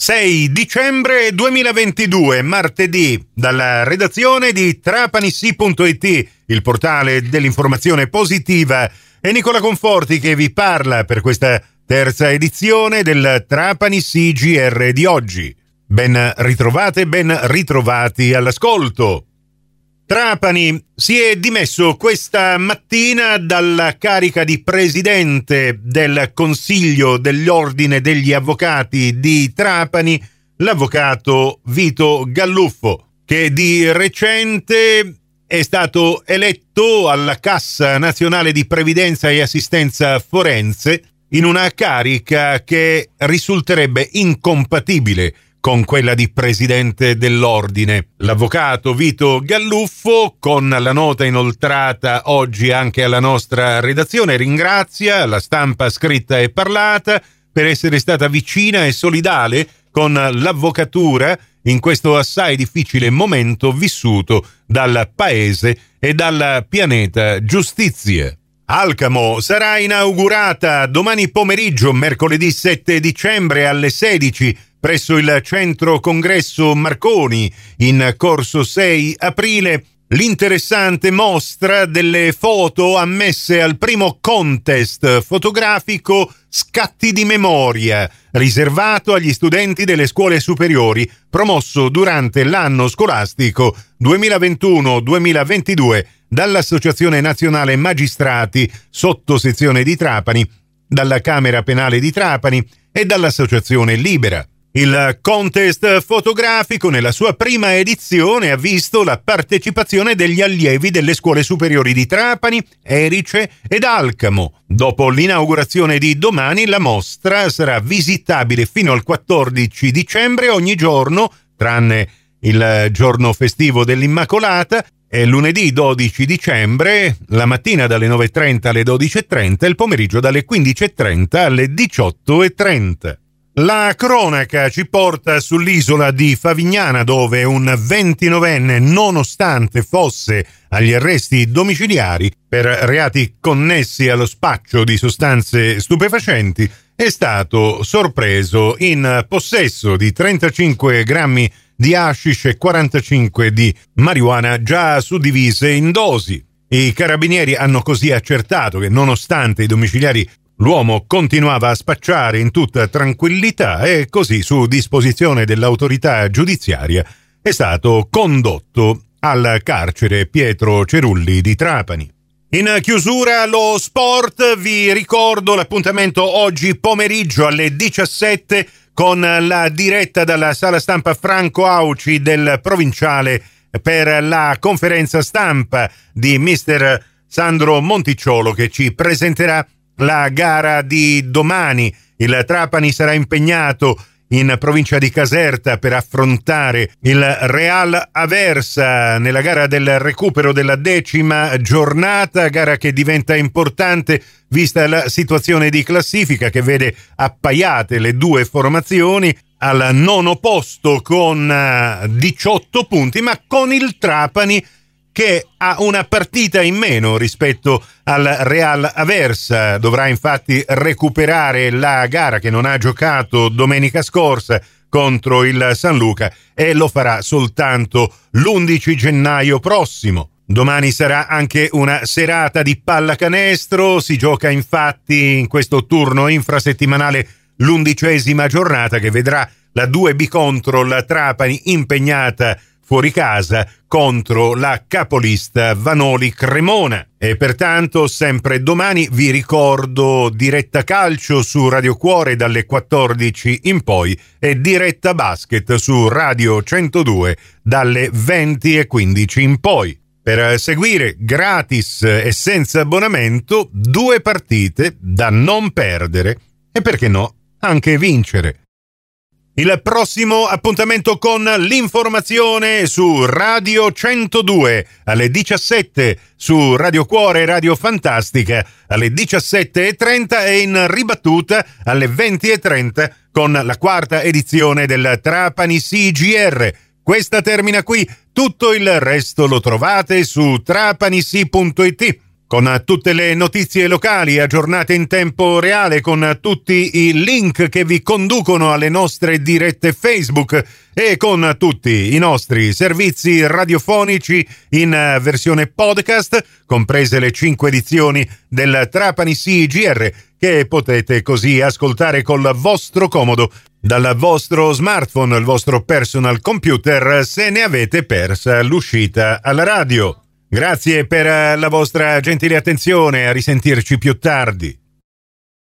6 dicembre 2022, martedì, dalla redazione di trapanissi.it, il portale dell'informazione positiva, è Nicola Conforti che vi parla per questa terza edizione del Trapani CGR di oggi. Ben ritrovate, ben ritrovati all'ascolto. Trapani si è dimesso questa mattina dalla carica di presidente del Consiglio dell'Ordine degli Avvocati di Trapani, l'avvocato Vito Galluffo, che di recente è stato eletto alla Cassa Nazionale di Previdenza e Assistenza Forense in una carica che risulterebbe incompatibile con quella di presidente dell'ordine. L'avvocato Vito Galluffo, con la nota inoltrata oggi anche alla nostra redazione, ringrazia la stampa scritta e parlata per essere stata vicina e solidale con l'avvocatura in questo assai difficile momento vissuto dal paese e dal pianeta giustizia. Alcamo sarà inaugurata domani pomeriggio, mercoledì 7 dicembre alle 16 presso il centro congresso Marconi in corso 6 aprile l'interessante mostra delle foto ammesse al primo contest fotografico Scatti di memoria, riservato agli studenti delle scuole superiori, promosso durante l'anno scolastico 2021-2022 dall'Associazione Nazionale Magistrati, sottosezione di Trapani, dalla Camera Penale di Trapani e dall'Associazione Libera. Il contest fotografico nella sua prima edizione ha visto la partecipazione degli allievi delle scuole superiori di Trapani, Erice ed Alcamo. Dopo l'inaugurazione di domani la mostra sarà visitabile fino al 14 dicembre ogni giorno, tranne il giorno festivo dell'Immacolata, e lunedì 12 dicembre, la mattina dalle 9.30 alle 12.30 e il pomeriggio dalle 15.30 alle 18.30. La cronaca ci porta sull'isola di Favignana dove un 29enne, nonostante fosse agli arresti domiciliari per reati connessi allo spaccio di sostanze stupefacenti, è stato sorpreso in possesso di 35 grammi di hashish e 45 di marijuana già suddivise in dosi. I carabinieri hanno così accertato che nonostante i domiciliari L'uomo continuava a spacciare in tutta tranquillità e così, su disposizione dell'autorità giudiziaria, è stato condotto al carcere Pietro Cerulli di Trapani. In chiusura lo sport, vi ricordo l'appuntamento oggi pomeriggio alle 17 con la diretta dalla sala stampa Franco Auci del provinciale per la conferenza stampa di mister Sandro Monticciolo che ci presenterà la gara di domani. Il Trapani sarà impegnato in provincia di Caserta per affrontare il Real Aversa nella gara del recupero della decima giornata, gara che diventa importante vista la situazione di classifica che vede appaiate le due formazioni al nono posto con 18 punti, ma con il Trapani che ha una partita in meno rispetto al Real Aversa. Dovrà infatti recuperare la gara che non ha giocato domenica scorsa contro il San Luca e lo farà soltanto l'11 gennaio prossimo. Domani sarà anche una serata di pallacanestro, si gioca infatti in questo turno infrasettimanale l'undicesima giornata che vedrà la 2B contro la Trapani impegnata fuori casa contro la capolista Vanoli Cremona. E pertanto sempre domani vi ricordo diretta calcio su Radio Cuore dalle 14 in poi e diretta basket su Radio 102 dalle 20 e 15 in poi. Per seguire gratis e senza abbonamento due partite da non perdere e perché no anche vincere. Il prossimo appuntamento con l'informazione su Radio 102 alle 17, su Radio Cuore e Radio Fantastica alle 17.30 e in ribattuta alle 20.30 con la quarta edizione del Trapani CGR. Questa termina qui, tutto il resto lo trovate su trapanisi.it. con tutte le notizie locali aggiornate in tempo reale, con tutti i link che vi conducono alle nostre dirette Facebook e con tutti i nostri servizi radiofonici in versione podcast, comprese le cinque edizioni del Trapani CGR, che potete così ascoltare col vostro comodo dal vostro smartphone, il vostro personal computer, se ne avete persa l'uscita alla radio. Grazie per la vostra gentile attenzione, a risentirci più tardi.